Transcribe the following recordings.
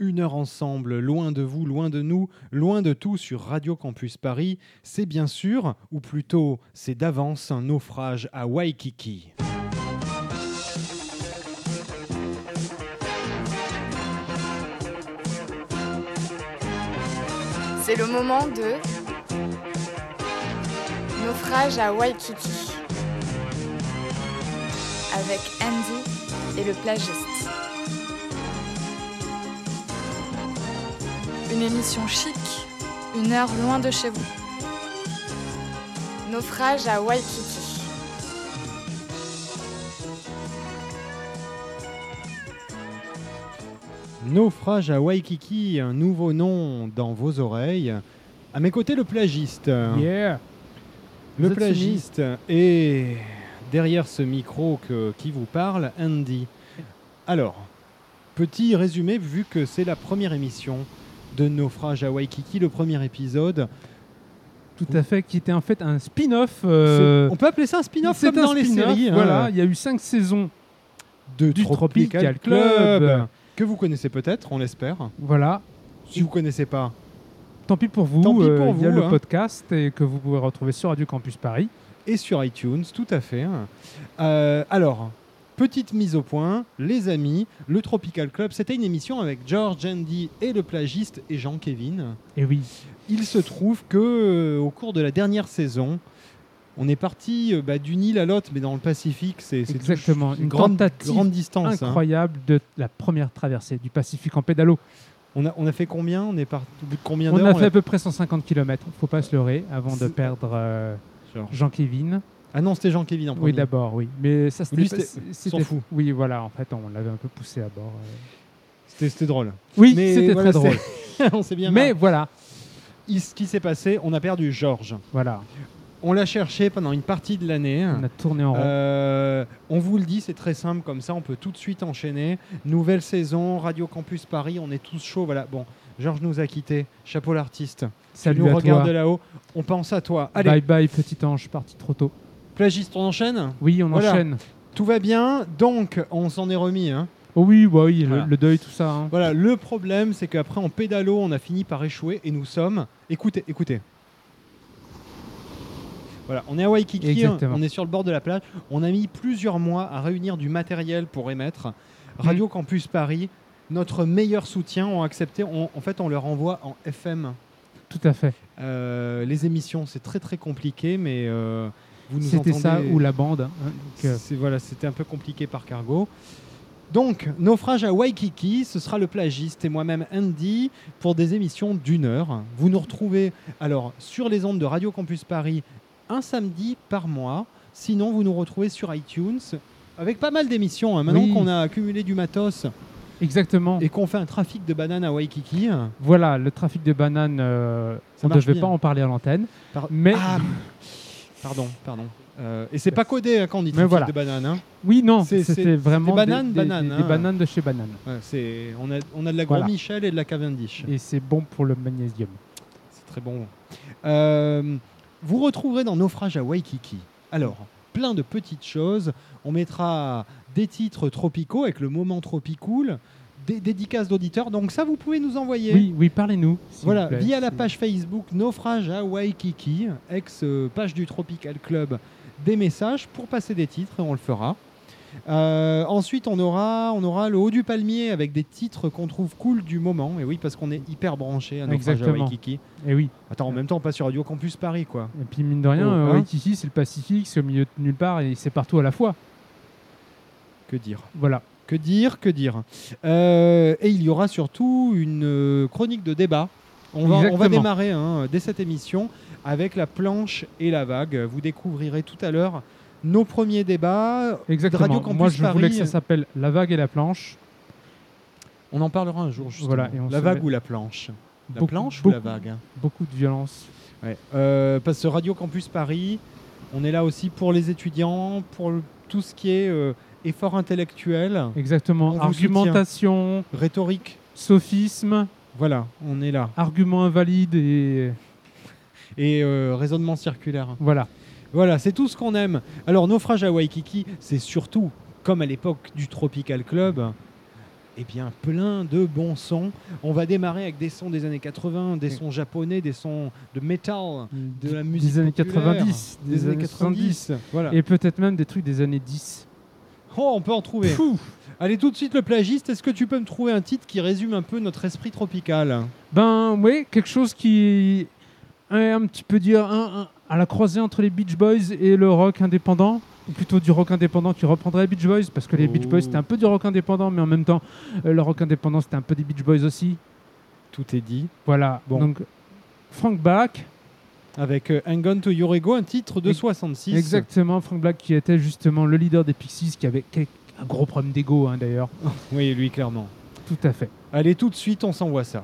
Une heure ensemble, loin de vous, loin de nous, loin de tout sur Radio Campus Paris, c'est bien sûr, ou plutôt c'est d'avance un naufrage à Waikiki. C'est le moment de naufrage à Waikiki avec Andy et le plagiste. Une émission chic, une heure loin de chez vous. Naufrage à Waikiki. Naufrage à Waikiki, un nouveau nom dans vos oreilles. À mes côtés, le plagiste. Yeah. Le plagiste et derrière ce micro que- qui vous parle, Andy. Alors, petit résumé, vu que c'est la première émission de Naufrage à Waikiki, le premier épisode. Tout à fait, qui était en fait un spin-off. euh, On peut appeler ça un spin-off comme un dans les séries. hein, Voilà, il y a eu cinq saisons. de du Tropical, Tropical Club, Club. que vous connaissez peut-être, on l'espère. Voilà. Si vous connaissez pas, Tant pis pour vous. Tant pis euh, pour il y a le hein. podcast et que vous pouvez retrouver sur Radio Campus Paris. et sur iTunes, tout à fait. Euh, alors, petite mise au point, les amis, le Tropical Club, c'était une émission avec George, Andy et le plagiste et Jean-Kévin. Et oui. Il se trouve que euh, au cours de la dernière saison, on est parti euh, bah, d'une île à l'autre, mais dans le Pacifique, c'est Exactement, une grande, tentative grande distance. hein. Incroyable de la première traversée du Pacifique en pédalo. On, a, on a fait combien? On est parti de combien On a fait à peu près 150 km, faut pas se leurrer, avant de perdre euh, Jean-Kévin. Ah non, c'était Jean-Kévin en premier. Oui, d'abord, oui. Mais ça, c'était. s'en fout. Oui, voilà, en fait, on l'avait un peu poussé à bord. euh. C'était drôle. Oui, c'était voilà, très drôle. on s'est bien Mais voilà, Il- Ce qui s'est passé, on a perdu Georges. voilà. On l'a cherché pendant une partie de l'année. On a tourné en rond. Euh, on vous le dit, c'est très simple comme ça, on peut tout de suite enchaîner. Nouvelle saison, Radio Campus Paris, on est tous chauds. Voilà, bon, Georges nous a quittés. Chapeau l'artiste. Salut tu nous toi. de là-haut. On pense à toi. Allez, Bye bye, petit ange, parti trop tôt. Plagiste, on enchaîne Oui, on Voilà. enchaîne. Tout va bien, donc on s'en est remis. hein. Oh oui, bah oui, le- Voilà. le, deuil, tout ça. hein. Voilà, le problème, c'est qu'après en pédalo, on a fini par échouer et nous sommes. Écoutez, écoutez. Voilà, on est à Waikiki, Exactement. on est sur le bord de la plage. On a mis plusieurs mois à réunir du matériel pour émettre. Radio Mm. Campus Paris, notre meilleur soutien, ont accepté. On- en fait, on leur envoie en FM Tout à fait. euh, les émissions. C'est très très compliqué, mais euh, C'était ça ou la bande. hein. Donc, euh, c'est- voilà, c'était un peu compliqué par cargo. Donc, naufrage à Waikiki, ce sera le plagiste et moi-même Andy pour des émissions d'une heure. Vous nous retrouvez alors sur les ondes de Radio Campus Paris un samedi par mois. Sinon, vous nous retrouvez sur iTunes avec pas mal d'émissions. hein. Maintenant Oui. qu'on a accumulé du matos exactement. et qu'on fait un trafic de bananes à Waikiki. Voilà, le trafic de bananes, euh, on ne devait bien. pas en parler à l'antenne. par- Mais Ah, pardon, pardon. Euh, et c'est pas codé hein, quand on dit voilà. de bananes. hein. oui, non, c'était vraiment des bananes, des, bananes, des- hein. bananes de chez Banane. Ouais, on, a, on a de la Gros Voilà. Michel et de la Cavendish. Et c'est bon pour le magnésium. C'est très bon. Euh, vous retrouverez dans Naufrage à Waikiki. Alors, plein de petites choses. On mettra des titres tropicaux avec le moment tropicool, des dédicaces d'auditeurs. Donc ça, vous pouvez nous envoyer. Oui, oui, parlez-nous. Voilà, plaît. via la page Facebook Naufrage à Waikiki, ex-page du Tropical Club, des messages pour passer des titres et on le fera. Euh, ensuite, on aura, on aura le haut du palmier avec des titres qu'on trouve cool du moment. Et oui, parce qu'on est hyper branché à Naufrage à Exactement. Waikiki. Et oui. Attends, en même temps, on passe sur Radio Campus Paris, quoi. Et puis mine de rien, Oh, euh, hein. Waikiki, c'est le Pacifique, c'est au milieu de nulle part et c'est partout à la fois. Que dire? Voilà. Que dire Que dire Euh, Et il y aura surtout une euh, chronique de débat. On va, on va Exactement. démarrer hein, dès cette émission avec la planche et la vague. Vous découvrirez tout à l'heure nos premiers débats. Exactement. Radio Campus Moi, je Paris, voulais que ça s'appelle La vague et la planche. On en parlera un jour, justement. Voilà, et on la vague met- ou la planche? La Beaucoup- planche ou la vague? Beaucoup de violence. Ouais. Euh, Parce que Radio Campus Paris, on est là aussi pour les étudiants, pour le- tout ce qui est euh, effort intellectuel, Exactement. On Argumentation, rhétorique. sophisme, Voilà, on est là. argument invalide et Et euh, raisonnement circulaire. voilà. Voilà, c'est tout ce qu'on aime. Alors, Naufrage à Waikiki, c'est surtout, comme à l'époque du Tropical Club, eh bien, plein de bons sons. On va démarrer avec des sons des années 80, des sons japonais, des sons de metal, de la musique des années populaire, 90, des, années 90. Voilà. Et peut-être même des trucs des années 10. Oh, on peut en trouver. Fou. Allez, tout de suite, le plagiste, est-ce que tu peux me trouver un titre qui résume un peu notre esprit tropical Ben oui, quelque chose qui est un petit peu dire un- un- à la croisée entre les Beach Boys et le rock indépendant. Ou plutôt du rock indépendant qui reprendrait les Beach Boys, parce que les Beach Boys Oh. c'était un peu du rock indépendant, mais en même temps, euh, le rock indépendant c'était un peu des Beach Boys aussi. Tout est dit. Voilà. Bon. Donc, Frank Black, Avec euh, Hang On to Your Ego, un titre de Ex- 66. exactement, Frank Black qui était justement le leader des Pixies, qui avait un gros problème d'ego hein, d'ailleurs. Oui, lui, clairement. Tout à fait. Allez, tout de suite, on s'envoie ça.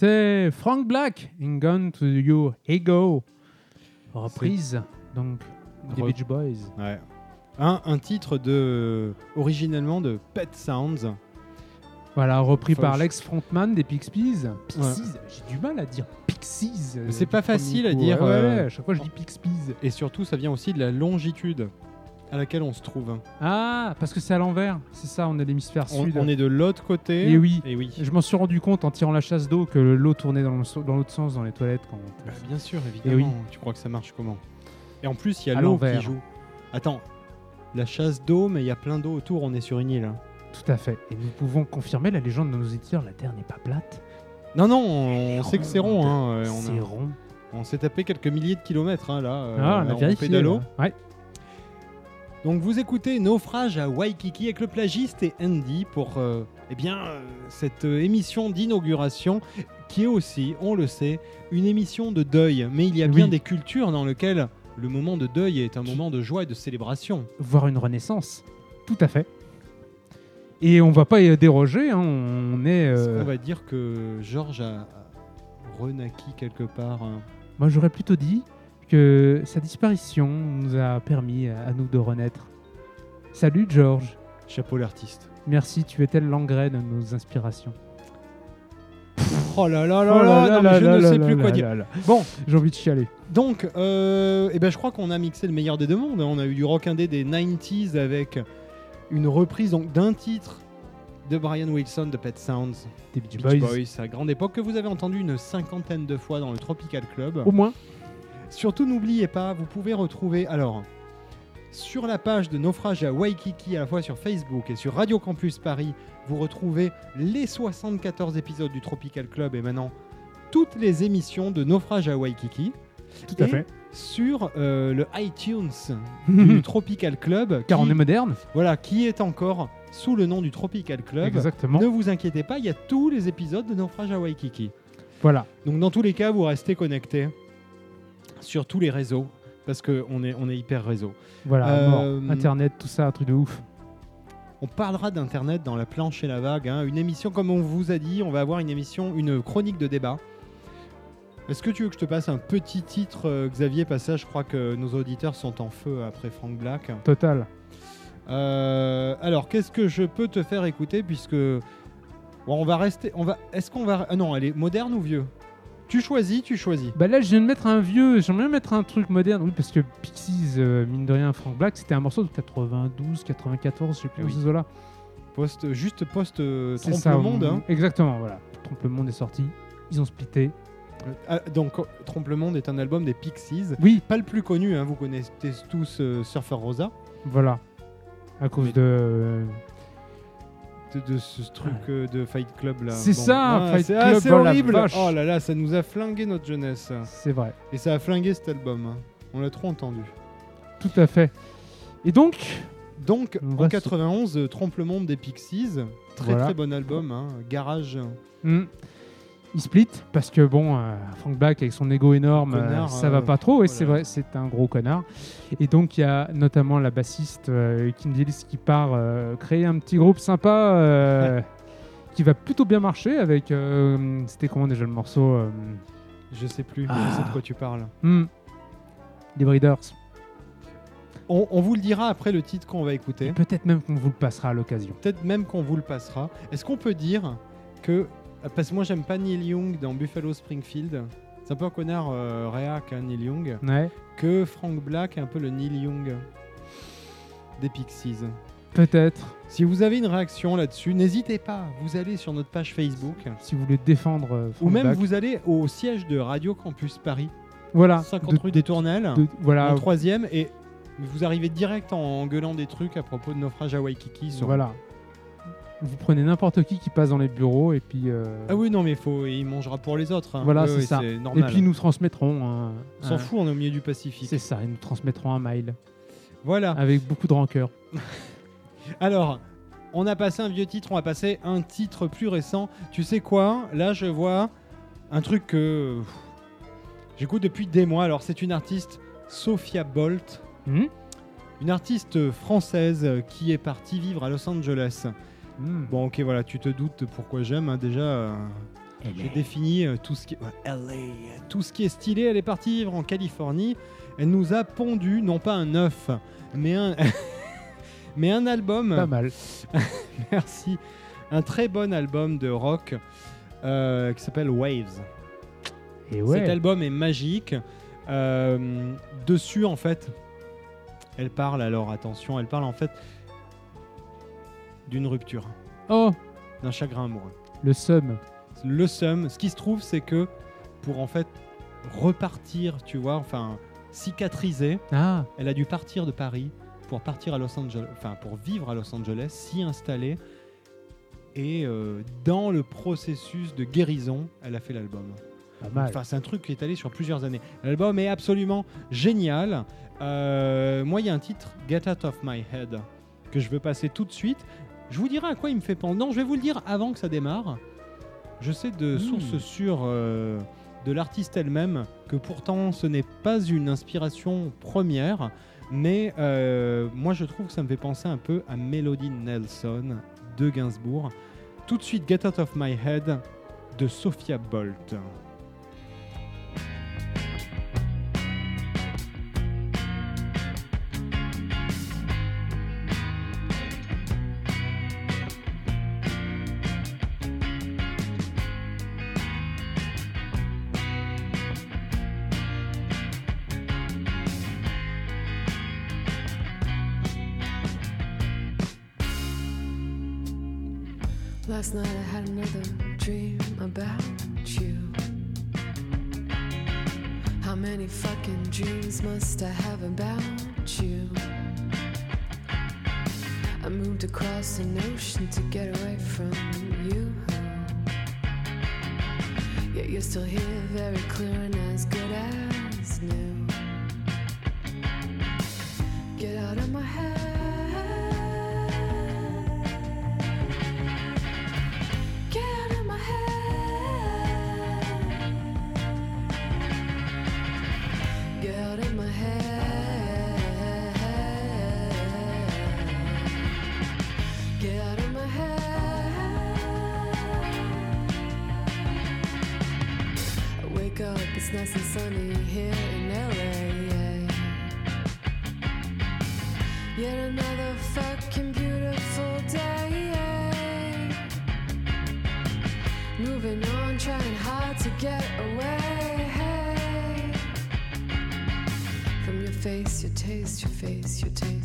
C'était Frank Black, In Gone to Your Ego. Reprise, donc, des Re- Beach Boys. Ouais. Un, un titre de originellement de Pet Sounds. Voilà, repris par je- l'ex-frontman des Pixies. Pixies, j'ai du mal à dire Pixies. euh, c'est du pas facile à dire, Ouais, ouais, euh, à chaque fois je dis Pixies. Et surtout, ça vient aussi de la longitude à laquelle on se trouve. Ah, parce que c'est à l'envers. C'est ça, on est l'hémisphère On, sud. on est de l'autre côté. Et oui. Et oui. Je m'en suis rendu compte en tirant la chasse d'eau que l'eau tournait dans l'autre sens dans les toilettes. Quand on- Bah, bien sûr, évidemment. oui. Tu crois que ça marche comment? Et en plus, il y a l'eau qui joue. Attends, la chasse d'eau, mais il y a plein d'eau autour. On est sur une île. hein. Tout à fait. Et nous pouvons confirmer la légende de nos éditeurs la Terre n'est pas plate. Non, non, on, on sait que c'est rond. hein, euh, C'est rond. On s'est tapé quelques milliers de kilomètres hein, là. euh, ah, on a en pédalo. là. Ouais. Donc vous écoutez Naufrage à Waikiki avec le plagiste et Andy pour euh, eh bien, euh, cette euh, émission d'inauguration qui est aussi, on le sait, une émission de deuil. Mais il y a bien des cultures dans lesquelles le moment de deuil est un moment de joie et de célébration. Voir une renaissance. Tout à fait. Et on va pas y déroger. hein, On est. Qu'on va dire que Georges a, a renaquis quelque part hein? Moi, j'aurais plutôt dit que sa disparition nous a permis à nous de renaître. Salut George. Chapeau l'artiste. Merci, tu étais l'engrais de nos inspirations. Oh là là là là, non, mais je ne sais plus quoi dire. Bon, J'ai envie de chialer. Donc, euh, eh ben, je crois qu'on a mixé le meilleur des deux mondes. hein. On a eu du rock indé des 90s avec une reprise donc d'un titre de Brian Wilson de Pet Sounds, Des Beach Beach Boys. Boys, à grande époque que vous avez entendu une cinquantaine de fois dans le Tropical Club. Au moins. Surtout, n'oubliez pas, vous pouvez retrouver alors sur la page de Naufrage à Waikiki, à la fois sur Facebook et sur Radio Campus Paris, vous retrouvez les 74 épisodes du Tropical Club et maintenant toutes les émissions de Naufrage à Waikiki. Tout à Et fait. Sur euh, le iTunes du Tropical Club, Car qui, on est moderne. voilà, qui est encore sous le nom du Tropical Club. Exactement. Ne vous inquiétez pas, il y a tous les épisodes de Naufrage à Waikiki. Voilà. Donc dans tous les cas, vous restez connectés sur tous les réseaux parce qu'on est, on est hyper réseau. Voilà. Euh, mort. Internet, tout ça, un truc de ouf. On parlera d'Internet dans la planche et la vague. hein. Une émission, comme on vous a dit, on va avoir une émission, une chronique de débat. Est-ce que tu veux que je te passe un petit titre, euh, Xavier Passage Je crois que nos auditeurs sont en feu après Frank Black. Total. Euh, alors, qu'est-ce que je peux te faire écouter puisque bon, on va rester, on va. Est-ce qu'on va Ah non, elle est moderne ou vieux? Tu choisis, tu choisis. Bah là, je viens de mettre un vieux. J'aimerais bien mettre un truc moderne. Oui, parce que Pixies, euh, mine de rien, Frank Black, c'était un morceau de 92, 94, je sais plus Oui. où ce là Post, juste post euh, trompe ça, le monde. hein. Exactement, voilà. Trompe le monde est sorti. Ils ont splitté. Ah, donc, Trompe le monde est un album des Pixies. Oui, Pas le plus connu, hein, vous connaissez tous euh, Surfer Rosa. voilà. À cause Mais- de. De, ce truc euh, de Fight Club là. C'est ça, Ah, Fight c'est Club, ah, c'est oh la horrible. vache. Oh là là, ça nous a flingué notre jeunesse. C'est vrai. Et ça a flingué cet album. hein. On l'a trop entendu. Tout à fait. Et donc, Donc On en va se- 91, euh, Trompe le monde des Pixies, très Voilà. très bon album, hein. Garage. hmm, ils split parce que bon, euh, Frank Black avec son ego énorme, euh, Connard, ça euh, va pas trop. Et voilà. c'est vrai, c'est un gros connard. Et donc il y a notamment la bassiste euh, Kim Dillis qui part euh, créer un petit groupe sympa euh, qui va plutôt bien marcher avec. euh, C'était comment déjà le morceau euh, Je sais plus, Ah. je sais de quoi tu parles. hmm, Les Breeders. On, on vous le dira après le titre qu'on va écouter. Peut-être même qu'on vous le passera à l'occasion. Peut-être même qu'on vous le passera. Est-ce qu'on peut dire que. Parce que moi j'aime pas Neil Young dans Buffalo Springfield. C'est un peu un connard euh, réac, hein, Neil Young. Ouais. Que Frank Black est un peu le Neil Young des Pixies. Peut-être. Si vous avez une réaction là-dessus, n'hésitez pas. Vous allez sur notre page Facebook. Si vous voulez défendre. euh, Ou Frank même Black. vous allez au siège de Radio Campus Paris, Voilà. 50 de- rue des Tournelles, de- voilà. en troisième, et vous arrivez direct en gueulant des trucs à propos de naufrage à Waikiki. sur- Voilà. Vous prenez n'importe qui qui passe dans les bureaux et puis. euh, Ah oui, non, mais faut, il mangera pour les autres. hein. Voilà, c'est ça. Et puis nous transmettrons. un- On s'en un- fout, on est au milieu du Pacifique. C'est ça, ils nous transmettront un mail Voilà. avec beaucoup de rancœur. Alors, on a passé un vieux titre, on va passer un titre plus récent. Tu sais quoi? Là, je vois un truc que j'écoute depuis des mois. Alors, c'est une artiste, Sophia Bolt, Hmm? Une artiste française qui est partie vivre à Los Angeles. Hmm. Bon, ok, voilà, tu te doutes pourquoi j'aime. hein. Déjà, euh, j'ai défini euh, tout ce qui ouais, LA, tout ce qui est stylé. Elle est partie vivre en Californie. Elle nous a pondu non pas un œuf, mais un mais un album. Pas mal. Merci. Un très bon album de rock euh, qui s'appelle Waves. Et ouais. Cet album est magique. Euh, dessus, en fait, elle parle, alors attention, elle parle en fait d'une rupture, Oh, d'un chagrin amoureux. le sum. Le seum, ce qui se trouve, c'est que pour en fait repartir, tu vois, enfin cicatriser, Ah, elle a dû partir de Paris pour partir à Los Angeles, enfin pour vivre à Los Angeles, s'y installer. Et euh, dans le processus de guérison, elle a fait l'album. Pas mal. Enfin, c'est un truc qui est allé sur plusieurs années. L'album est absolument génial. Euh, moi, il y a un titre, Get Out of My Head, que je veux passer tout de suite. Je vous dirai à quoi il me fait penser. Non, je vais vous le dire avant que ça démarre. Je sais de Mmh. sources sûres euh, de l'artiste elle-même que pourtant ce n'est pas une inspiration première, mais euh, moi je trouve que ça me fait penser un peu à Melody Nelson de Gainsbourg. Tout de suite, Get Out of My Head de Sophia Bolt. It's nice and sunny here in LA. Yet another fucking beautiful day. Moving on, trying hard to get away from your face, your taste, your face, your taste,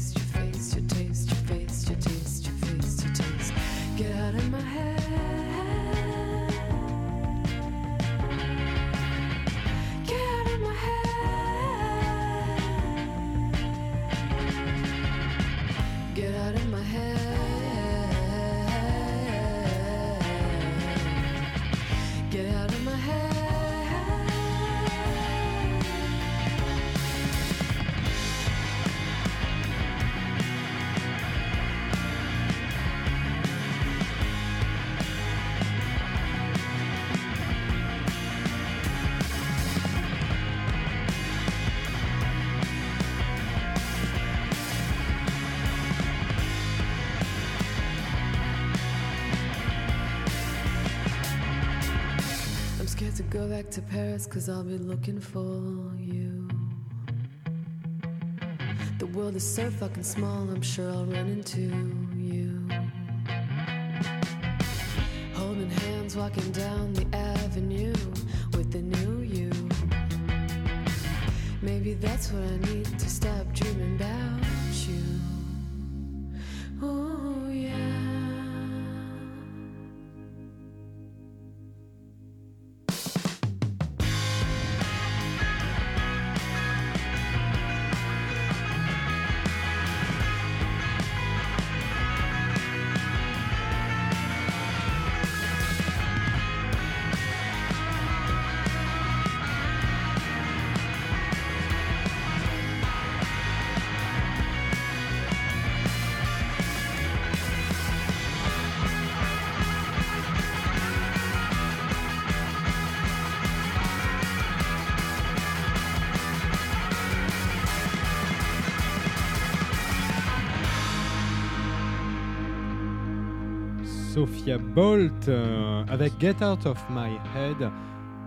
cause I'll be looking for you. The world is so fucking small, I'm sure I'll run into you. Holding hands, walking down the Sophia Bolt euh, avec Get Out of My Head.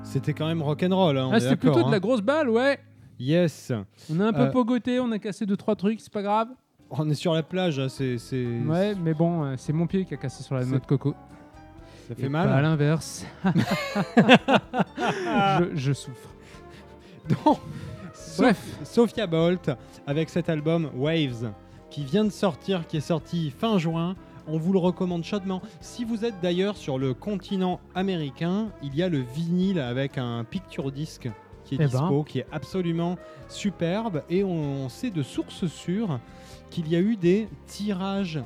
C'était quand même rock'n'roll. Hein, Ah, c'était plutôt de la hein. grosse balle, ouais. Yes. On a un peu Euh, pogoté, on a cassé deux trois trucs, c'est pas grave. On est sur la plage, hein, c'est, Ouais, mais bon, euh, c'est mon pied qui a cassé sur la noix de coco. ça Et fait pas à mal. l'inverse. je, je souffre. Donc, Bref. Sophia Bolt avec cet album Waves qui vient de sortir, qui est sorti fin juin. On vous le recommande chaudement. Si vous êtes d'ailleurs sur le continent américain, il y a le vinyle avec un picture disc qui est Eh dispo, ben. qui est absolument superbe. Et on sait de sources sûres qu'il y a eu des tirages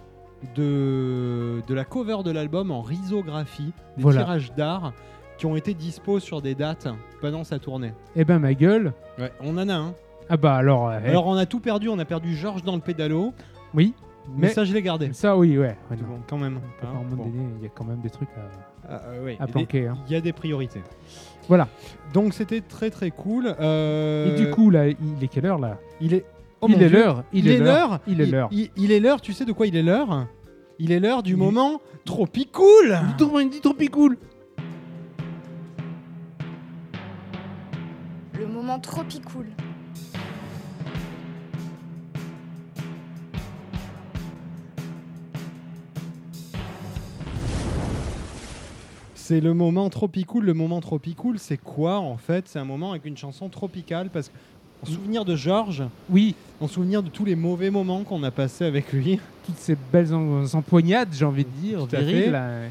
de, de la cover de l'album en risographie, des Voilà. tirages d'art qui ont été dispo sur des dates pendant sa tournée. Eh ben ma gueule. Ouais, on en a un. Ah bah alors. euh, Alors on a tout perdu, on a perdu Georges dans le pédalo, oui. Mais, Mais ça je l'ai gardé. ça oui ouais. ouais. Bon, quand même. Hein, bon. donné, il y a quand même des trucs à, Ah, euh, ouais, à il planquer. hein. Il y a des priorités. Voilà. Donc c'était très très cool. Euh, Et du coup là, il est quelle heure là? Il est. Oh Il est l'heure. Il, est l'heure. Il est l'heure. Il, il est l'heure. Tu sais de quoi il est l'heure? Il est l'heure du Il- moment tropicool. Il dit trop cool. Le moment tropicool. C'est le moment tropicool. Le moment tropicool, c'est quoi en fait? C'est un moment avec une chanson tropicale parce qu'en souvenir de Georges, Oui, en souvenir de tous les mauvais moments qu'on a passés avec lui, toutes ces belles em- empoignades, j'ai envie de dire, Tout à viriles, fait. là.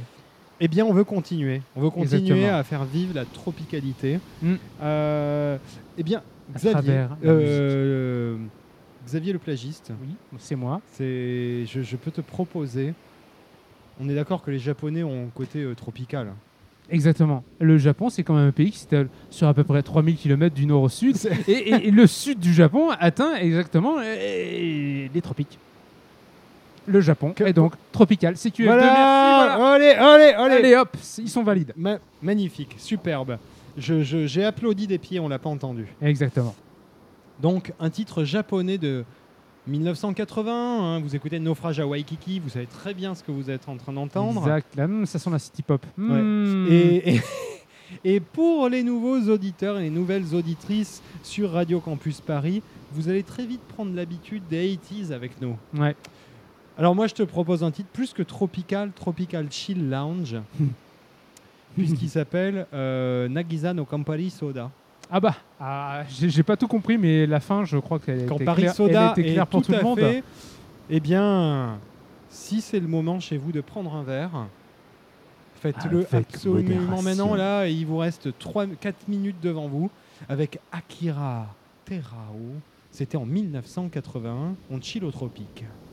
eh bien, on veut continuer. On veut continuer Exactement. à faire vivre la tropicalité. Mm. Euh, eh bien, Xavier, euh, Xavier le plagiste, Oui, c'est moi. c'est, je, je peux te proposer. On est d'accord que les Japonais ont un côté euh, tropical. Exactement. Le Japon, c'est quand même un pays qui s'étale sur à peu près 3000 km du nord au sud. Et, et- et le sud du Japon atteint exactement euh, les tropiques. Le Japon Que- est donc tropical. CQF2, Voilà, merci. Voilà. allez, allez, allez. Allez hop, ils sont valides. Ma- magnifique, superbe. Je- je- J'ai applaudi des pieds, on l'a pas entendu. Exactement. Donc, un titre japonais de 1980. hein, vous écoutez Naufrage à Waikiki, vous savez très bien ce que vous êtes en train d'entendre. Exact. Là, ça sent la city pop. Ouais. Hum. Et, et, et pour les nouveaux auditeurs et les nouvelles auditrices sur Radio Campus Paris, vous allez très vite prendre l'habitude des 80s avec nous. Ouais. Alors moi, je te propose un titre plus que tropical, tropical chill lounge, puisqu'il s'appelle euh, Nagisa no Campari Soda. Ah bah, ah, j'ai pas tout compris, mais la fin, je crois qu'elle était Campari claire, Soda elle était claire est pour tout tout le monde. fait. Eh bien, si c'est le moment chez vous de prendre un verre, faites-le Avec absolument maintenant là. Il vous reste 3, 4 minutes devant vous avec Akira Terao. C'était en 1981. On chill au tropique.「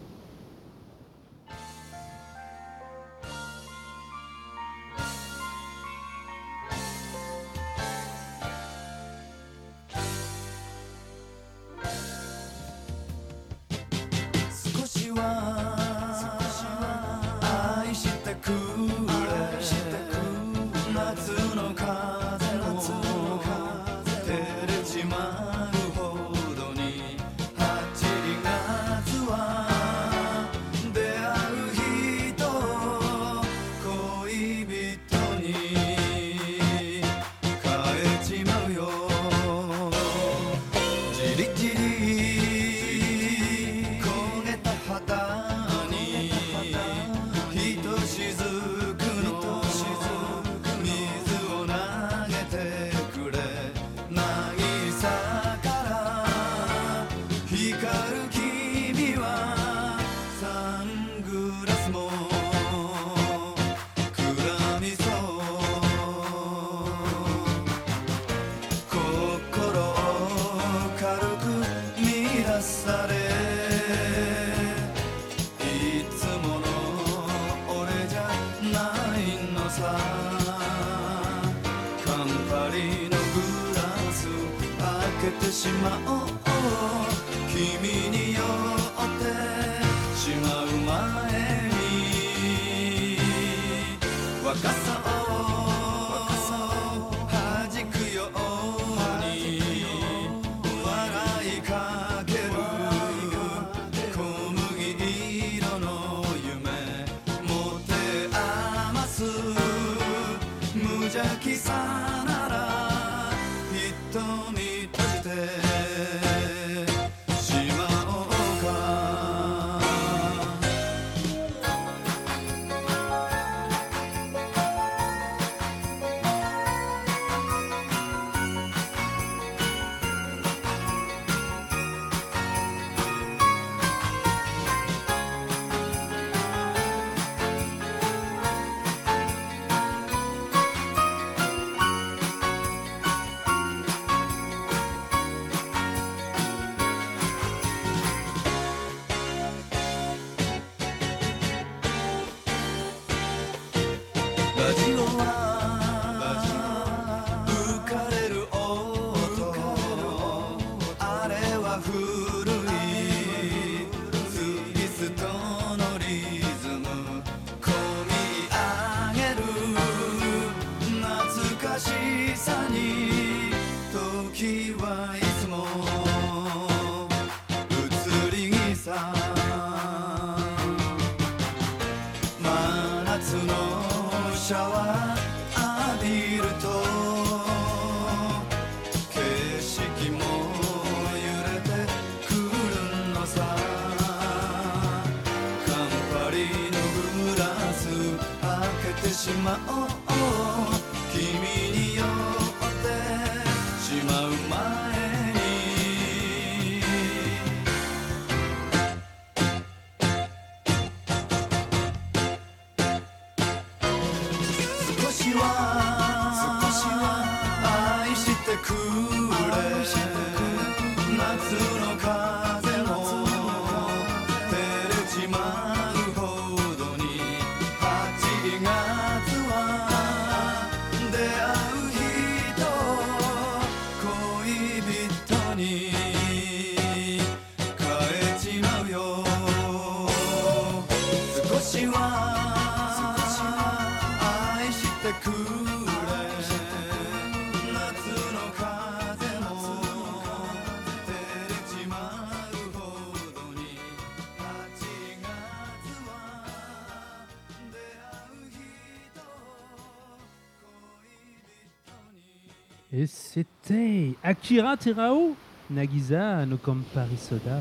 Akira Terao, Nagisa no Campari Soda.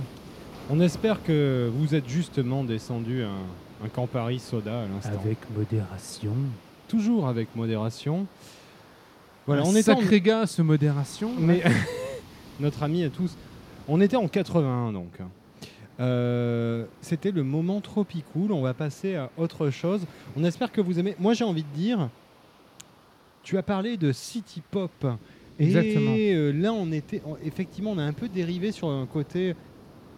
On espère que vous êtes justement descendu un, un Campari Soda à l'instant. Avec modération. Toujours avec modération. Voilà, Un on en- sacré gars, ce modération. Mais notre ami à tous. On était en 81 donc. Euh, C'était le moment tropicool. On va passer à autre chose. On espère que vous aimez. Moi j'ai envie de dire, tu as parlé de city pop. Exactement. Et euh, là on était, on- effectivement, on a un peu dérivé sur un côté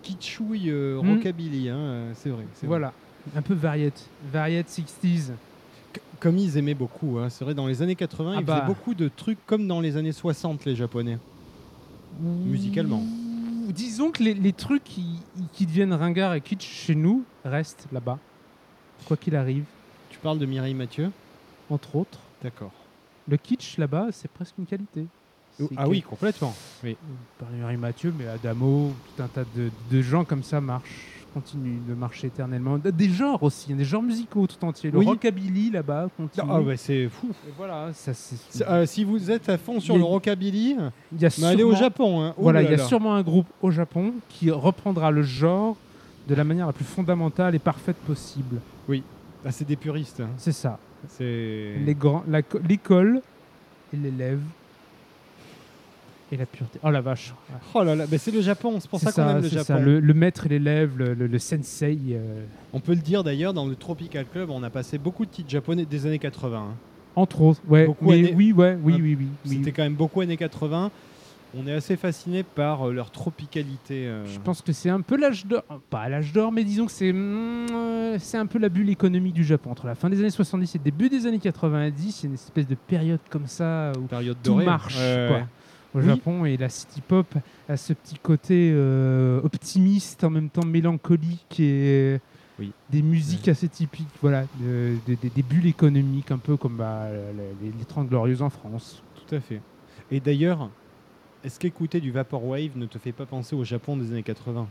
kitschouille euh, Hmm. rockabilly. hein, euh, c'est vrai. Voilà, un peu variette. Variette 60s. C- Comme ils aimaient beaucoup. hein. C'est vrai, dans les années 80, Ah ils bah. faisaient beaucoup de trucs comme dans les années 60, les Japonais. Musicalement. Disons que les, les trucs qui, qui deviennent ringards et kitsch chez nous restent là-bas. Quoi qu'il arrive, Tu parles de Mireille Mathieu? Entre autres. D'accord. Le kitsch là-bas, c'est presque une qualité. Ah oui, complètement. Oui. Par Marie Mathieu, mais Adamo, tout un tas de, de gens comme ça marchent, continuent de marcher éternellement. Des genres aussi, des genres musicaux tout entiers. Le Oui. rockabilly là-bas continue. Ah ouais, c'est fou. Et voilà, ça euh, si vous êtes à fond sur le rockabilly, Il y a mais allez au sûrement- Japon. hein. Voilà, là il y a sûrement un groupe au Japon qui reprendra le genre de la manière la plus fondamentale et parfaite possible. Ah, c'est des puristes. hein. C'est ça. C'est. L'école et l'élève et la pureté. Oh la vache. Oh là là, mais c'est le Japon. C'est pour ça qu'on aime le Japon. ça, Le, le maître et l'élève, le, le- le sensei. euh, On peut le dire d'ailleurs, dans le Tropical Club, on a passé beaucoup de titres japonais des années 80. hein. entre autres. Ouais, Beaucoup mais années- oui, ouais, oui, Hein, oui, oui. oui. C'était quand même beaucoup années 80. On est assez fasciné par euh, leur tropicalité. euh. Je pense que c'est un peu l'âge d'or, pas l'âge d'or, mais disons que c'est mm, euh, c'est un peu la bulle économique du Japon. Entre la fin des années 70 et le début des années 90, il y a une espèce de période comme ça où période tout dorée. marche Ouais, quoi, ouais. Au Oui. Japon et la city pop a ce petit côté euh, optimiste en même temps mélancolique et Oui. des musiques assez typiques voilà de- de- des- des bulles économiques un peu comme bah, les, les 30 glorieuses en France Tout à fait. Et d'ailleurs, est-ce qu'écouter du Vaporwave ne te fait pas penser au Japon des années 80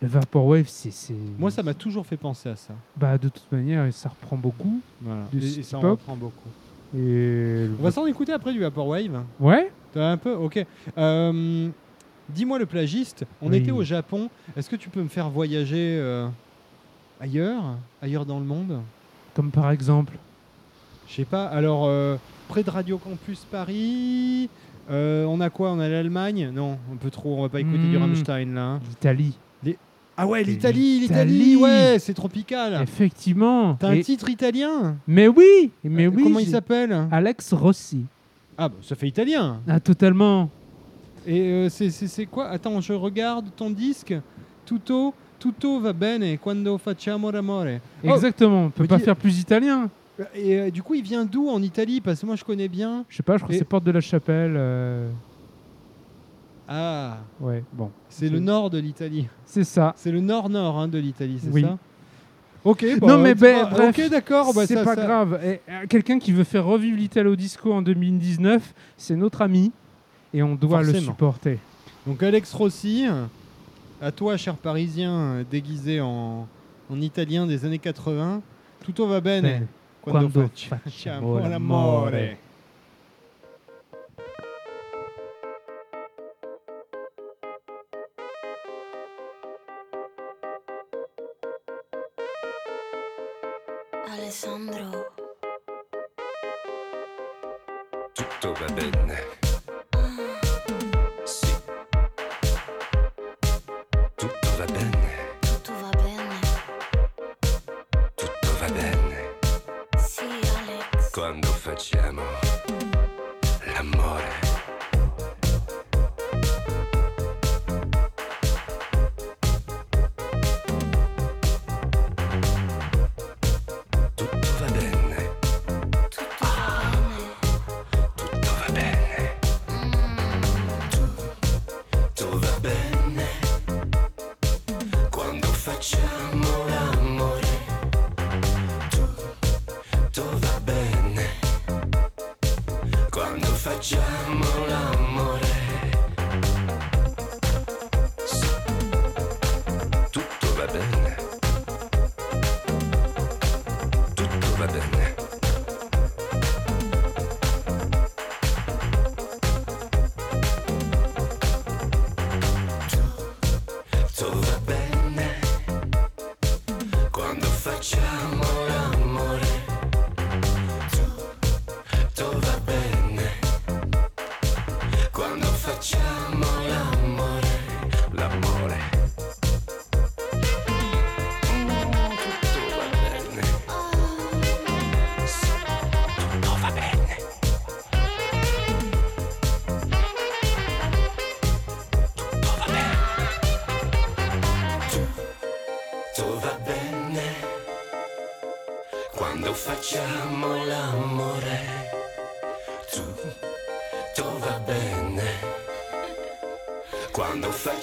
le vaporwave c'est c'est- Moi, ça m'a toujours fait penser à ça. bah, de toute manière ça reprend beaucoup Voilà. Et- ça en reprend beaucoup. Et On va s'en écouter après du Vaporwave. ouais T'as un peu Ok. Euh, Dis-moi le plagiste, on Oui. était au Japon. Est-ce que tu peux me faire voyager euh, ailleurs Ailleurs dans le monde? Comme par exemple Je sais pas. Alors, euh, près de Radio Campus Paris, on a quoi? On a l'Allemagne? Non, un peu trop. On va pas écouter du Hmm. Rammstein là. hein. l'Italie Ah ouais, l'Italie, L'Italie. ouais, c'est tropical. effectivement T'as un Et- titre italien mais oui mais Euh, oui Comment il j'ai- s'appelle Alex Rossi Ah bah ça fait italien. ah totalement Et euh, c'est- c'est c'est quoi? Attends, je regarde ton disque. Tutto, tutto va bene quando facciamo l'amore. Oh, Exactement, on peut pas dis- faire plus italien. Et euh, du coup, il vient d'où en Italie? Parce que moi, je connais bien. Je sais pas, je crois Et- que c'est Porte de la Chapelle. euh, Ah, Ouais, bon. c'est le nord de l'Italie. C'est ça. C'est le nord-nord hein, de l'Italie, c'est Oui. ça? Ok, bah, Non, mais ben, pas- bref, ok, d'accord. bah, c'est pas ça- grave. Euh, Quelqu'un qui veut faire revivre l'Italo Disco en 2019, c'est notre ami et on doit le supporter. Donc Alex Rossi, à toi, cher Parisien, déguisé en, en italien des années 80, tutto va bene. Quando Quando facciamo facciamo l'amore.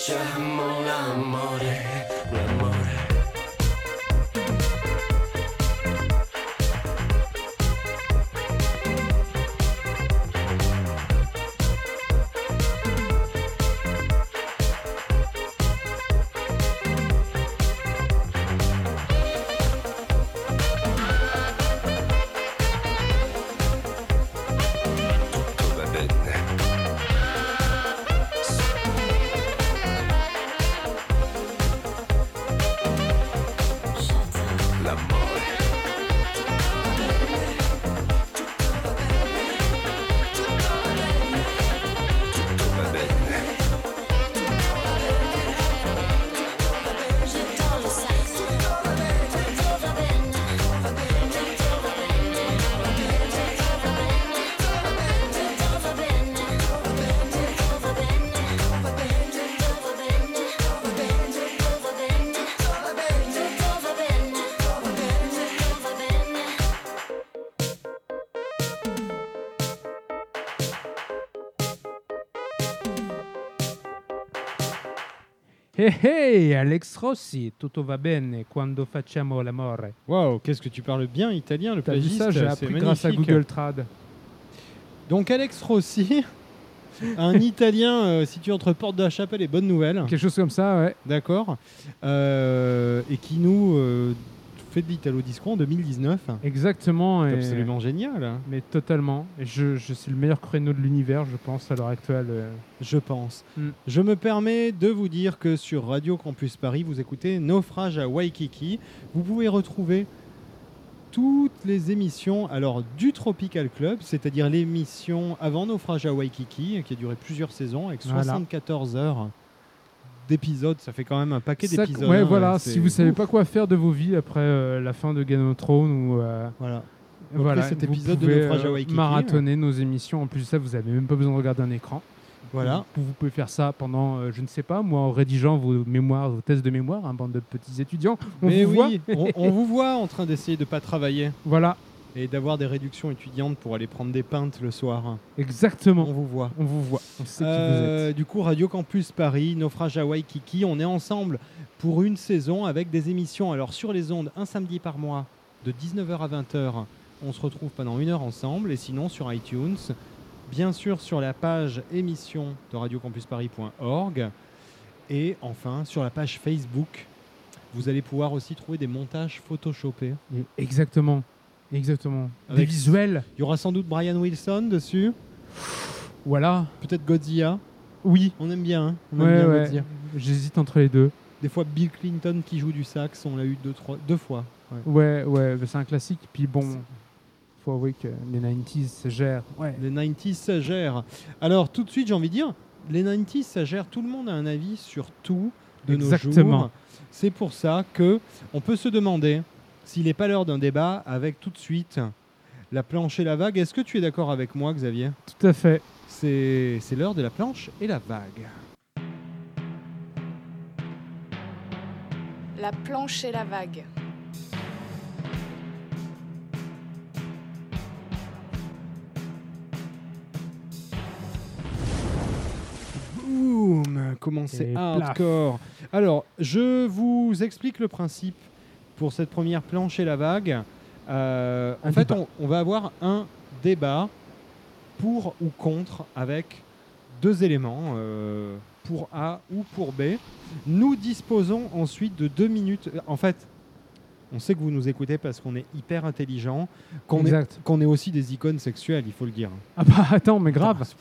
Quando facciamo Hey hey, Alex Rossi, tutto va bene quando facciamo l'amore? Waouh, qu'est-ce que tu parles bien italien, le T'as vu plagiste. ça J'ai appris grâce à magnifique. Google Trad. Donc Alex Rossi, un italien euh, situé entre Porte de la Chapelle et Bonne Nouvelle. Quelque chose comme ça, ouais. D'accord. Euh, et qui nous euh, fait de l'Italo Disco en 2019. Exactement. C'est absolument génial, Mais totalement. Et je, je c'est le meilleur créneau de l'univers, je pense, à l'heure actuelle. euh. je pense. Mm. Je me permets de vous dire que sur Radio Campus Paris, vous écoutez Naufrage à Waikiki. Vous pouvez retrouver toutes les émissions alors du Tropical Club, c'est-à-dire l'émission avant Naufrage à Waikiki, qui a duré plusieurs saisons avec Voilà. 74 heures d'épisodes. Ça fait quand même un paquet d'épisodes. ouais, hein, voilà. Si vous savez ouf. pas quoi faire de vos vies après euh, la fin de Game of Thrones ou euh, Voilà. voilà, cet vous épisode de pouvez, euh, Waikiki. marathonner nos émissions. En plus de ça, vous avez même pas besoin de regarder un écran. Voilà. Vous, vous pouvez faire ça pendant, euh, je ne sais pas, moi, en rédigeant vos mémoires, vos tests de mémoire, un bande de petits étudiants. On Mais vous voit. oui, on, on vous voit en train d'essayer de pas travailler. Voilà. Et d'avoir des réductions étudiantes pour aller prendre des pintes le soir. On Exactement. vous voit. On vous voit. On sait qui vous Euh, êtes. du coup, Radio Campus Paris, Naufrage à Waikiki, on est ensemble pour une saison avec des émissions. Alors sur les ondes, un samedi par mois, de 19h à 20h, on se retrouve pendant une heure ensemble. Et sinon sur iTunes, bien sûr sur la page émission de radiocampusparis.org. Et enfin sur la page Facebook, vous allez pouvoir aussi trouver des montages photoshopés. Exactement. Exactement. Des visuels. Il y aura sans doute Brian Wilson dessus, Voilà. peut-être Godzilla. Oui. On aime bien, hein on aime bien ouais. J'hésite entre les deux. Des fois, Bill Clinton qui joue du sax, on l'a eu deux, trois, deux fois. Ouais. Ouais, ouais, bah, c'est un classique. Puis bon, faut avouer que les 90s se gèrent. Ouais. Les 90s, ça gère. Alors, tout de suite, j'ai envie de dire, les 90s, ça gère. Tout le monde a un avis sur tout de nos Exactement. jours. C'est pour ça que on peut se demander s'il n'est pas l'heure d'un débat avec tout de suite la planche et la vague. Est-ce que tu es d'accord avec moi, Xavier? Tout à fait. C'est c'est l'heure de la planche et la vague. La planche et la vague. Boum Comment c'est Et hardcore Alors, je vous explique le principe pour cette première planche et la vague. Euh, en fait, on, on va avoir un débat pour ou contre avec deux éléments, euh, pour A ou pour B. Nous disposons ensuite de deux minutes. En fait, on sait que vous nous écoutez parce qu'on est hyper intelligent, qu'on est, qu'on est aussi des icônes sexuelles, il faut le dire. Ah bah attends, mais grave. Attends,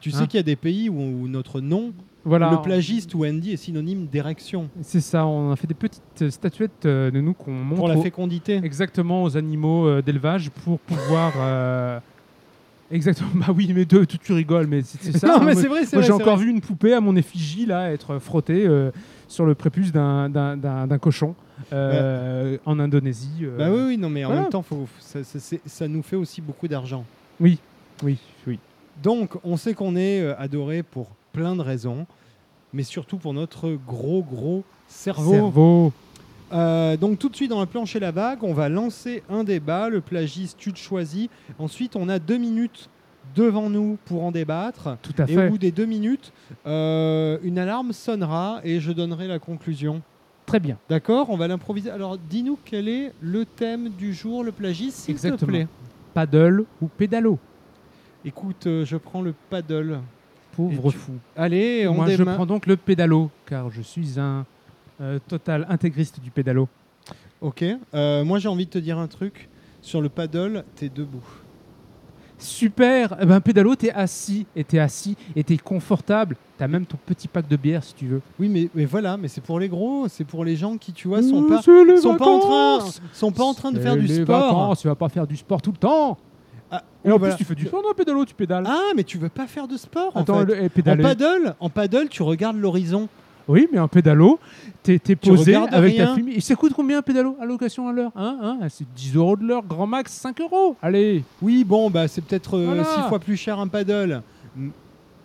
Tu Hein sais qu'il y a des pays où, où notre nom Voilà. le plagiste ou Andy est synonyme d'érection C'est ça. On a fait des petites statuettes euh, de nous qu'on montre pour la aux- fécondité. exactement aux animaux euh, d'élevage pour pouvoir. euh, Exactement. Bah oui, mais deux, tu, tu rigoles, mais c'est ça. non, hein. mais c'est vrai, c'est Moi, vrai. j'ai encore vrai. vu une poupée à mon effigie là être frottée euh, sur le prépuce d'un- cochon euh, en Indonésie. euh. Bah oui, oui, non, mais en Voilà. même temps, faut, ça, ça- nous fait aussi beaucoup d'argent. oui, oui, oui. Donc, on sait qu'on est euh, adoré pour plein de raisons, mais surtout pour notre gros, gros cerveau. Cerveau. Euh, donc, tout de suite dans la planche et la vague, on va lancer un débat. Le plagiste, tu te choisis. Ensuite, on a deux minutes devant nous pour en débattre. Tout à Et fait. au bout des deux minutes, euh, une alarme sonnera et je donnerai la conclusion. Très bien. D'accord? On va l'improviser. Alors, dis-nous quel est le thème du jour, le plagiste, s'il te Exactement. plaît? Paddle ou pédalo? Écoute, euh, je prends le paddle. Pauvre tu- fou. Allez, on Moi, je prends donc le pédalo, car je suis un euh, total intégriste du pédalo. Ok. Euh, moi, j'ai envie de te dire un truc. Sur le paddle, t'es debout. Super Eh ben, pédalo, t'es assis, et t'es assis, et t'es confortable. T'as même ton petit pack de bière, si tu veux. Oui, mais, mais voilà, mais c'est pour les gros, c'est pour les gens qui, tu vois, sont pas, sont pas en train, sont pas en train de faire du sport. vacances, tu vas pas faire du sport tout le temps. Ah, Et en voilà. plus, tu fais du sport dans le pédalo, tu pédales. Ah, mais tu veux pas faire de sport en fait. le- eh, En paddle, en paddle, tu regardes l'horizon. Oui, mais un pédalo, t'es Tu posé avec rien. ta fumée. Et ça coûte combien un pédalo à location à l'heure hein, hein C'est 10 euros de l'heure, grand max 5 euros. Allez Oui, bon, bah c'est peut-être euh, Voilà. six fois plus cher un paddle. Et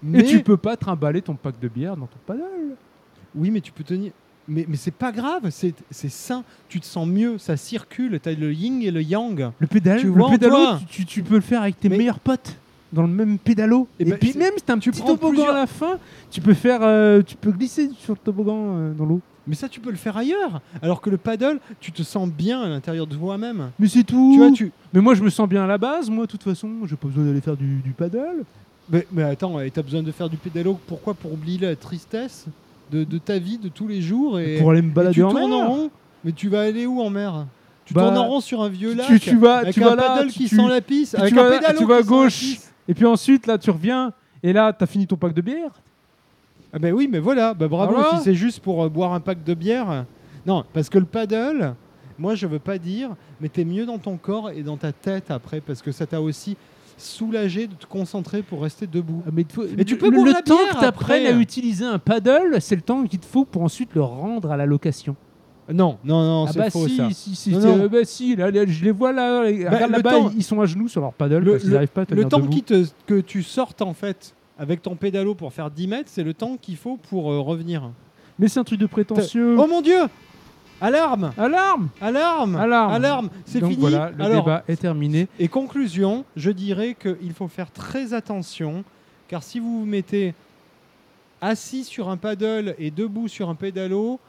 Mais tu peux pas trimballer ton pack de bière dans ton paddle. oui, mais tu peux tenir. Mais, mais c'est pas grave, c'est c'est sain. Tu te sens mieux, ça circule. T'as le yin et le yang. Le pédale, Tu le pédalo, tu, tu- tu peux le faire avec tes Mais- meilleurs potes dans le même pédalo. Eh Et, ben, puis c'est- même si t'as un tu petit toboggan plusieurs- à la fin, tu peux faire, euh, tu peux glisser sur le toboggan euh, dans l'eau. Mais ça, tu peux le faire ailleurs. Alors que le paddle, tu te sens bien à l'intérieur de toi-même. Mais c'est tout. Tu vois, tu. Mais moi, je me sens bien à la base. Moi, de toute façon, j'ai pas besoin d'aller faire du, du paddle. Mais, mais attends, et t'as besoin de faire du pédalo. Pourquoi Pour oublier la tristesse? De, de ta vie de tous les jours et, pour aller me balader tu en tournes mer. en rond. Mais tu vas aller où en mer? Tu Bah, tournes en rond sur un vieux lac. tu- tu vas- avec tu un vas là, qui tu- sent la piste. Avec tu un vas- pédalo tu vas à gauche. Et puis ensuite, là, tu reviens. Et là, t'as fini ton pack de bière. Ah ben oui, mais voilà, bah bravo. Voilà. Si c'est juste pour euh, boire un pack de bière, non, parce que le paddle, moi je veux pas dire, mais t'es mieux dans ton corps et dans ta tête après, parce que ça t'a aussi soulagé de te concentrer pour rester debout. Ah, Mais, faut- Mais tu le- peux le, boire le la temps bière que tu apprennes après. à utiliser un paddle, c'est le temps qu'il te faut pour ensuite le rendre à la location. Non, non, non, ah c'est bah faux si, ça. si, si, Non, c'est- non. bah si, là, là, je les vois là, Bah, regarde là-bas, temps- ils, sont à genoux sur leur paddle Le, parce qu'ils n'arrivent pas à tenir le temps qui te- que tu sortes en fait avec ton pédalo pour faire 10 mètres, c'est le temps qu'il faut pour euh, revenir. Mais c'est un truc de prétentieux. Oh mon dieu Alarme Alarme Alarme Alarme Alarme C'est fini voilà, le Alors, débat est terminé. Et conclusion, je dirais qu'il faut faire très attention, car si vous vous mettez assis sur un paddle et debout sur un pédalo,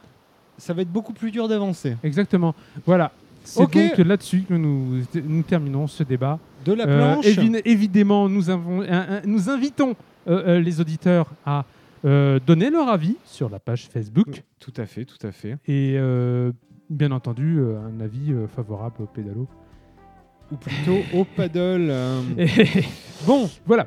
ça va être beaucoup plus dur d'avancer. Exactement. Voilà. C'est donc là-dessus que nous, nous terminons ce débat. De la Euh, planche, évi- évidemment, nous, avons, nous invitons euh, euh, les auditeurs à euh, donner leur avis sur la page Facebook tout à fait, tout à fait. et euh, bien entendu euh, un avis favorable au pédalo. Ou plutôt au paddle. Bon, voilà,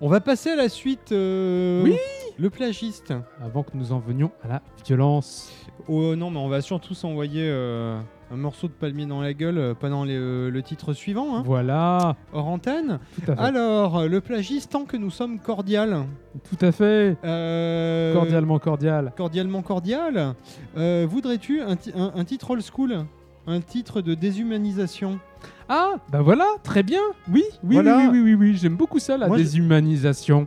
on va passer à la suite. Oui. Le plagiste. avant que nous en venions à la violence. Oh non, mais on va surtout s'envoyer euh, un morceau de palmier dans la gueule euh, pendant les, euh, le titre suivant, hein, Voilà, hors antenne. tout à fait. Alors, euh, le plagiste, tant que nous sommes cordial. Tout à fait. euh, Cordialement cordial. Cordialement cordial. euh, Voudrais-tu un, ti- un- un titre old school? Un titre de déshumanisation? Ah, bah voilà, très bien. Oui, oui, Voilà. oui, oui, oui, oui, j'aime beaucoup ça, la Moi, déshumanisation.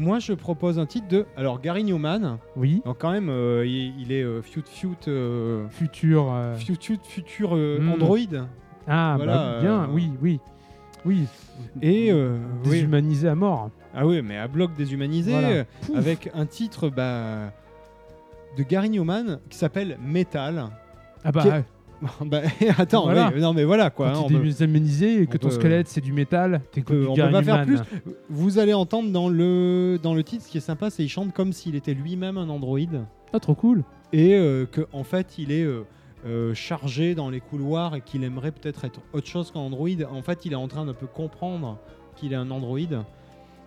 Moi, je propose un titre de. Alors, Gary Newman. Oui, Donc, quand même, euh, il, il est euh, fut fut euh, futur. euh, fut fut futur Hmm. Android. Ah, Voilà, bah oui, bien, oui, oui. Oui. Et oui. Déshumanisé à mort. Ah oui, mais à bloc déshumanisé, Voilà. avec un titre bah, de Gary Newman qui s'appelle Metal. Ah bah, Qui-. bah, attends, Voilà. oui, non mais voilà quoi. hein, quand on tu peut- es déshumanisé et que on ton peut- squelette c'est du métal, t'es on peut, on peut pas faire plus. Vous allez entendre dans le, dans le titre, ce qui est sympa, c'est qu'il chante comme s'il était lui-même un androïde. Ah, trop cool. et euh, que en fait il est euh, euh, chargé dans les couloirs et qu'il aimerait peut-être être autre chose qu'un androïde. En fait, il est en train de peu comprendre qu'il est un androïde.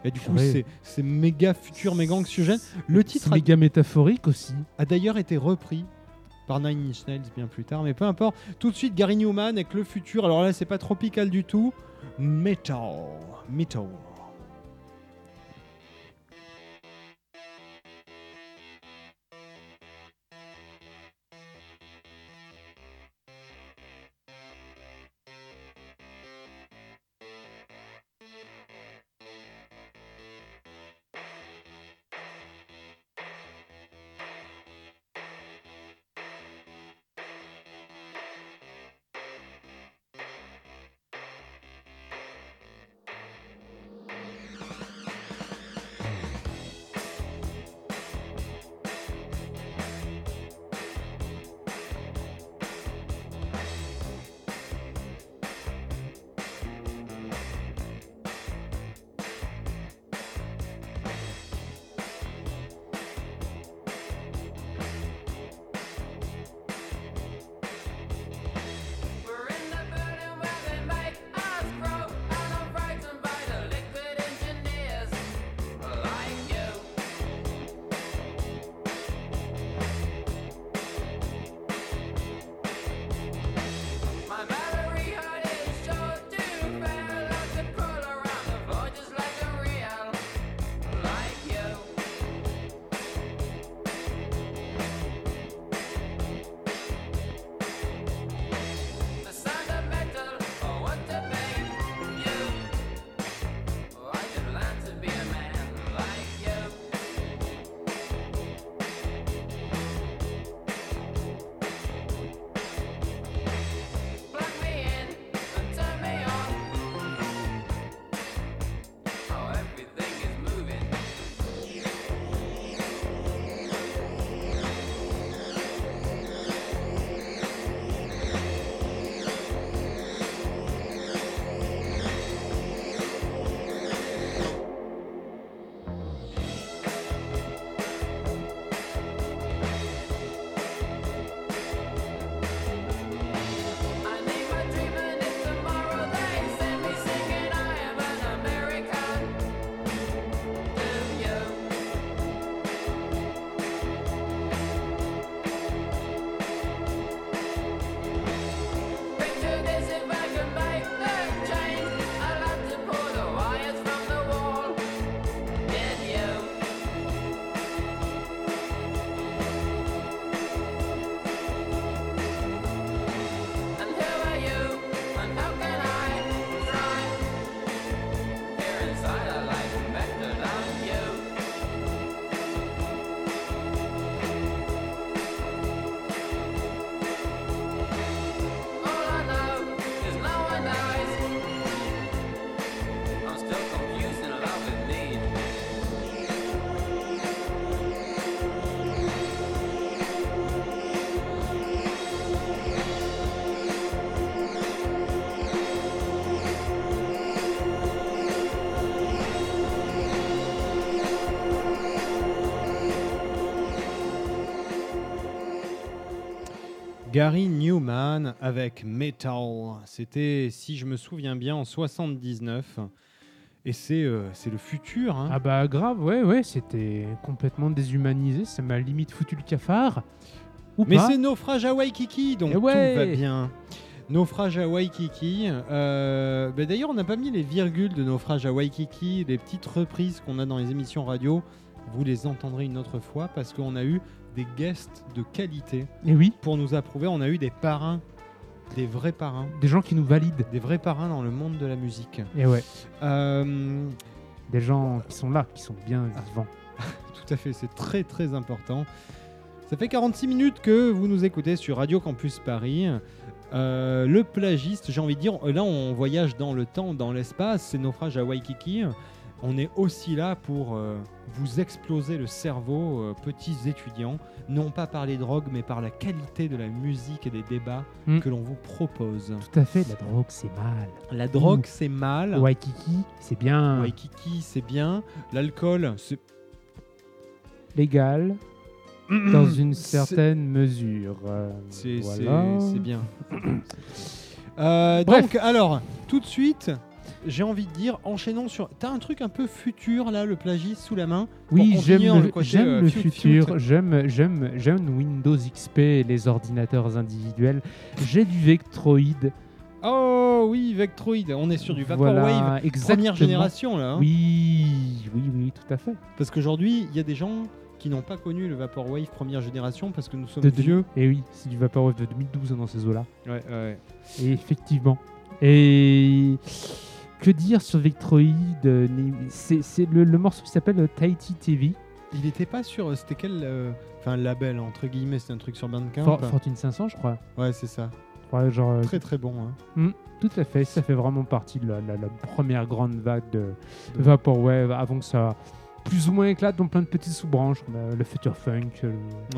Et du coup, Purée. c'est méga futur, méga anxiogène. Le titre a, méga métaphorique aussi. a d'ailleurs été repris par Nine Inch Nails bien plus tard, mais peu importe. Tout de suite, Gary Newman avec le futur. Alors là, c'est pas tropical du tout. Metal, metal. Gary Newman avec Metal. C'était, si je me souviens bien, en 79. Et c'est euh, le futur. hein. Ah bah grave, ouais, ouais, c'était complètement déshumanisé, ça m'a limite foutu le cafard. Ou Mais c'est Naufrage à Waikiki, donc Eh ouais. tout va bien. Naufrage à Waikiki. euh, bah D'ailleurs, on n'a pas mis les virgules de Naufrage à Waikiki, les petites reprises qu'on a dans les émissions radio. Vous les entendrez une autre fois parce qu'on a eu des guests de qualité Et oui, pour nous approuver. On a eu des parrains, des vrais parrains, des gens qui nous valident. des vrais parrains dans le monde de la musique. Et ouais, Euh, des gens qui sont là, qui sont bien vivants. Tout à fait, c'est très très important. Ça fait 46 minutes que vous nous écoutez sur Radio Campus Paris. Euh, le plagiste, j'ai envie de dire, là on voyage dans le temps, dans l'espace, c'est naufrage à Waikiki. On est aussi là pour euh, vous exploser le cerveau, euh, petits étudiants, non pas par les drogues, mais par la qualité de la musique et des débats Mm. que l'on vous propose. Tout à fait, la drogue c'est mal. La drogue, c'est mal. Waikiki, c'est bien Waikiki, c'est bien. L'alcool, c'est légal dans une certaine mesure. Euh, C'est voilà. bien. Euh, Bref. donc, alors, tout de suite, j'ai envie de dire, enchaînons sur. T'as un truc un peu futur là, le plagiste sous la main? Oui, j'aime le, j'aime euh, le fiut, futur, j'aime, j'aime, j'aime Windows XP et les ordinateurs individuels. J'ai du Vectroid. Oh oui, Vectroid, on est sur du Vaporwave. Voilà. Première génération là. hein. Oui, oui, oui, tout à fait. Parce qu'aujourd'hui, il y a des gens qui n'ont pas connu le Vaporwave première génération parce que nous sommes De vieux. Et oui, c'est du Vaporwave de 2012 dans ces eaux-là. Ouais, ouais. Et effectivement. Et que dire sur Vectroid euh, C'est le, le morceau qui s'appelle euh, Tahiti TV, Il n'était pas sur. C'était quel. euh, Enfin, label entre guillemets, c'était un truc sur Bandcamp. For- Fortune 500, je crois. Ouais, c'est ça. Ouais, genre, euh, Très très bon. hein. Tout à fait, ça fait vraiment partie de la, la- la première grande vague de Vaporwave avant que ça plus ou moins éclate dans plein de petites sous-branches comme euh, le Future Funk, le-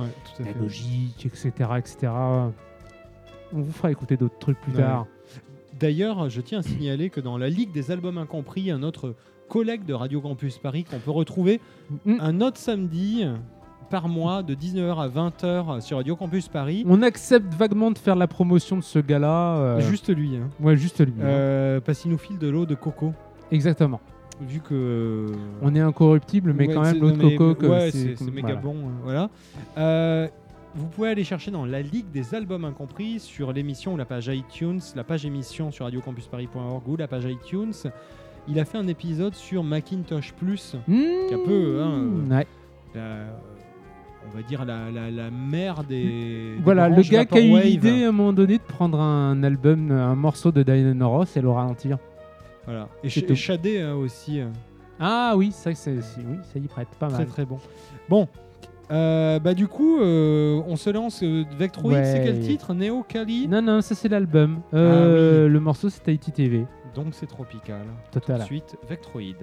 Ouais, la fait. logique, etc., etc. On vous fera écouter d'autres trucs plus Ouais. tard. D'ailleurs, je tiens à signaler que dans la Ligue des albums incompris, un autre collègue de Radio Campus Paris qu'on peut retrouver Mm. un autre samedi par mois de 19h à 20h sur Radio Campus Paris. On accepte vaguement de faire la promotion de ce gars-là. euh, Juste lui, hein. Ouais, juste lui. hein. Euh, parce qu'il nous file de l'eau de coco. Exactement. Vu que. On est incorruptible, mais Ouais, quand même, non, mais- coco, ouais, c'est méga voilà. bon. hein, Voilà. Euh, vous pouvez aller chercher dans la Ligue des albums incompris sur l'émission ou la page iTunes, la page émission sur radiocampusparis.org ou la page iTunes. Il a fait un épisode sur Macintosh Plus, Mmh, un peu, hein, ouais. la- on va dire la, la, la mère des. des Voilà, le gars qui a eu l'idée à un moment donné de prendre un album, un morceau de Diana Ross et le ralentir. Voilà. Et, Ch- et Shadé hein, aussi, Ah oui, ça, oui, ça y prête pas très mal. très bon. Bon. Euh, bah du coup, euh, on se lance. euh, Vectroid, Ouais. c'est quel titre Neo Kali Non, non, ça c'est l'album. Euh, Ah oui. Le morceau c'est Tahiti TV. Donc c'est tropical. Total. Ensuite, Vectroid.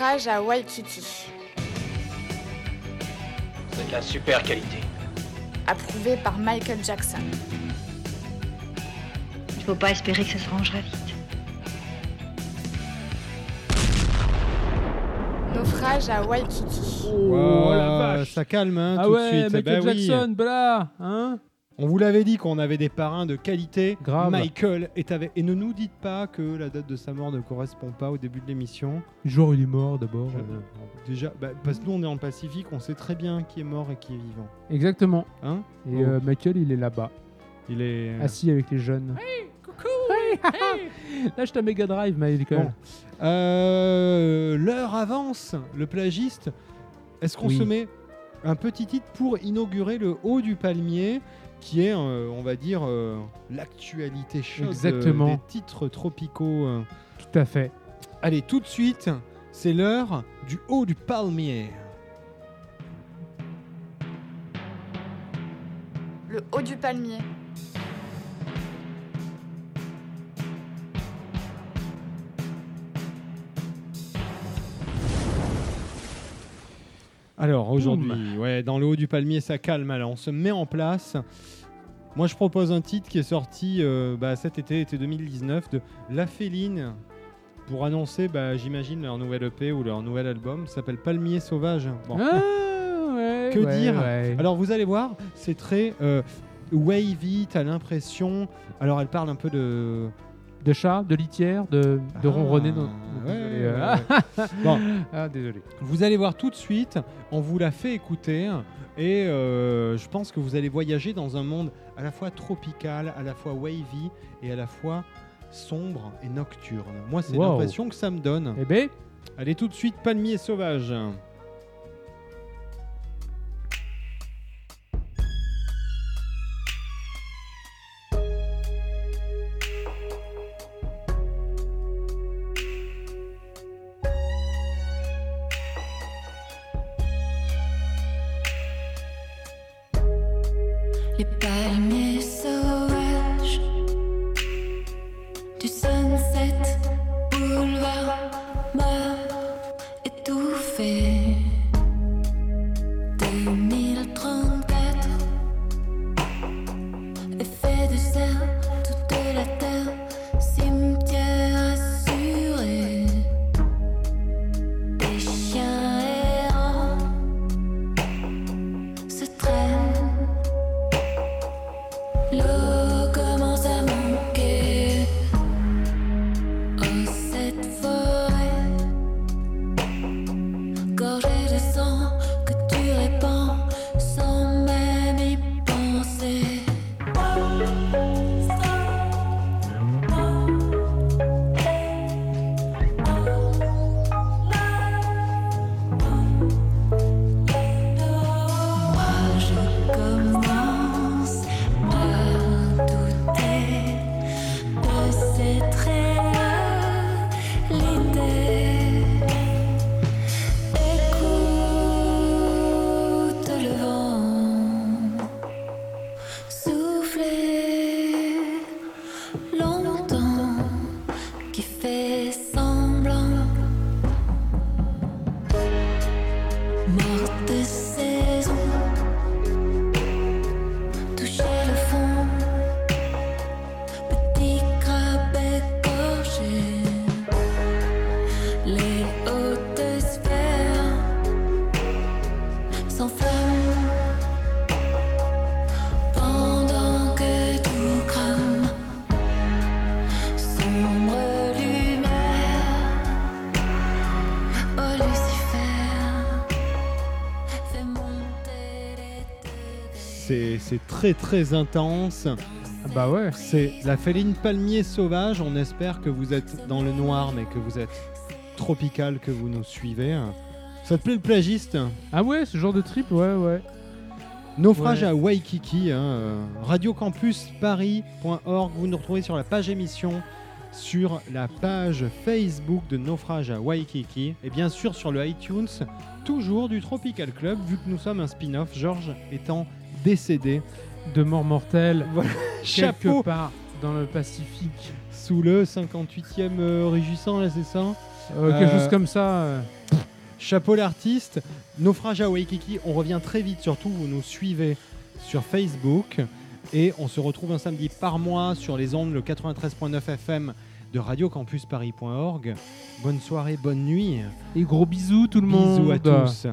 Naufrage à Waikiki. C'est de la super qualité. Approuvé par Michael Jackson. Il faut pas espérer que ça se rangera vite. Naufrage à Waikiki. Oh, la Ouah, vache. Ça calme hein, Ah tout ouais, de suite. Michael Bah oui. Jackson, voilà, hein On vous l'avait dit qu'on avait des parrains de qualité. Grave. Michael est avec. Et ne nous dites pas que la date de sa mort ne correspond pas au début de l'émission. Genre il est mort d'abord. Je- Déjà, bah, parce que nous on est en Pacifique, on sait très bien qui est mort et qui est vivant. Exactement. Hein Et Oh. euh, Michael, il est là-bas, Il est. assis avec les jeunes. Hey, coucou Lâche ta Mega Drive, Michael. Bon. Euh, L'heure avance, le plagiste. Est-ce qu'on Oui. se met un petit titre pour inaugurer le haut du palmier? Qui est, euh, on va dire, euh, l'actualité chaude euh, Exactement. des titres tropicaux. euh. Tout à fait. Allez, tout de suite, c'est l'heure du haut du palmier. Le haut du palmier. Alors aujourd'hui, ouais, dans le haut du palmier, ça calme. Alors on se met en place. Moi, je propose un titre qui est sorti euh, bah, cet été, été 2019, de La Féline, pour annoncer, bah, j'imagine, leur nouvel EP ou leur nouvel album. Ça s'appelle Palmier Sauvage. Bon. Ah, ouais, Que ouais, dire ouais. Alors vous allez voir, c'est très euh, wavy, t'as l'impression. Alors elle parle un peu de. De chat, de litière, de, de Ah, ronronner. dans- ouais, désolé, ouais, euh, ouais. Bon. ah, désolé. Vous allez voir tout de suite, on vous l'a fait écouter et euh, je pense que vous allez voyager dans un monde à la fois tropical, à la fois wavy et à la fois sombre et nocturne. Moi, c'est Wow. l'impression que ça me donne. Eh ben, Allez tout de suite, Palmier Sauvage. I miss so c'est très très intense. Ah bah ouais. C'est la féline palmier sauvage. On espère que vous êtes dans le noir, mais que vous êtes tropical, que vous nous suivez. Ça te plaît le plagiste? Ah ouais, ce genre de trip, ouais, ouais. Naufrage Ouais. à Waikiki, hein, euh, radiocampusparis.org. Vous nous retrouvez sur la page émission, sur la page Facebook de Naufrage à Waikiki, et bien sûr sur le iTunes, toujours du Tropical Club, vu que nous sommes un spin-off, Georges étant décédé. De mort mortelle, Voilà. quelque Chapeau part dans le Pacifique. sous le 58e euh, régissant, là c'est ça Euh, quelque Euh, chose comme ça. euh. Chapeau l'artiste, Naufrage à Waikiki, on revient très vite, surtout vous nous suivez sur Facebook et on se retrouve un samedi par mois sur les ondes, le 93.9 FM de radiocampusparis.org. Bonne soirée, bonne nuit, Et gros bisous tout le monde. bisous à tous.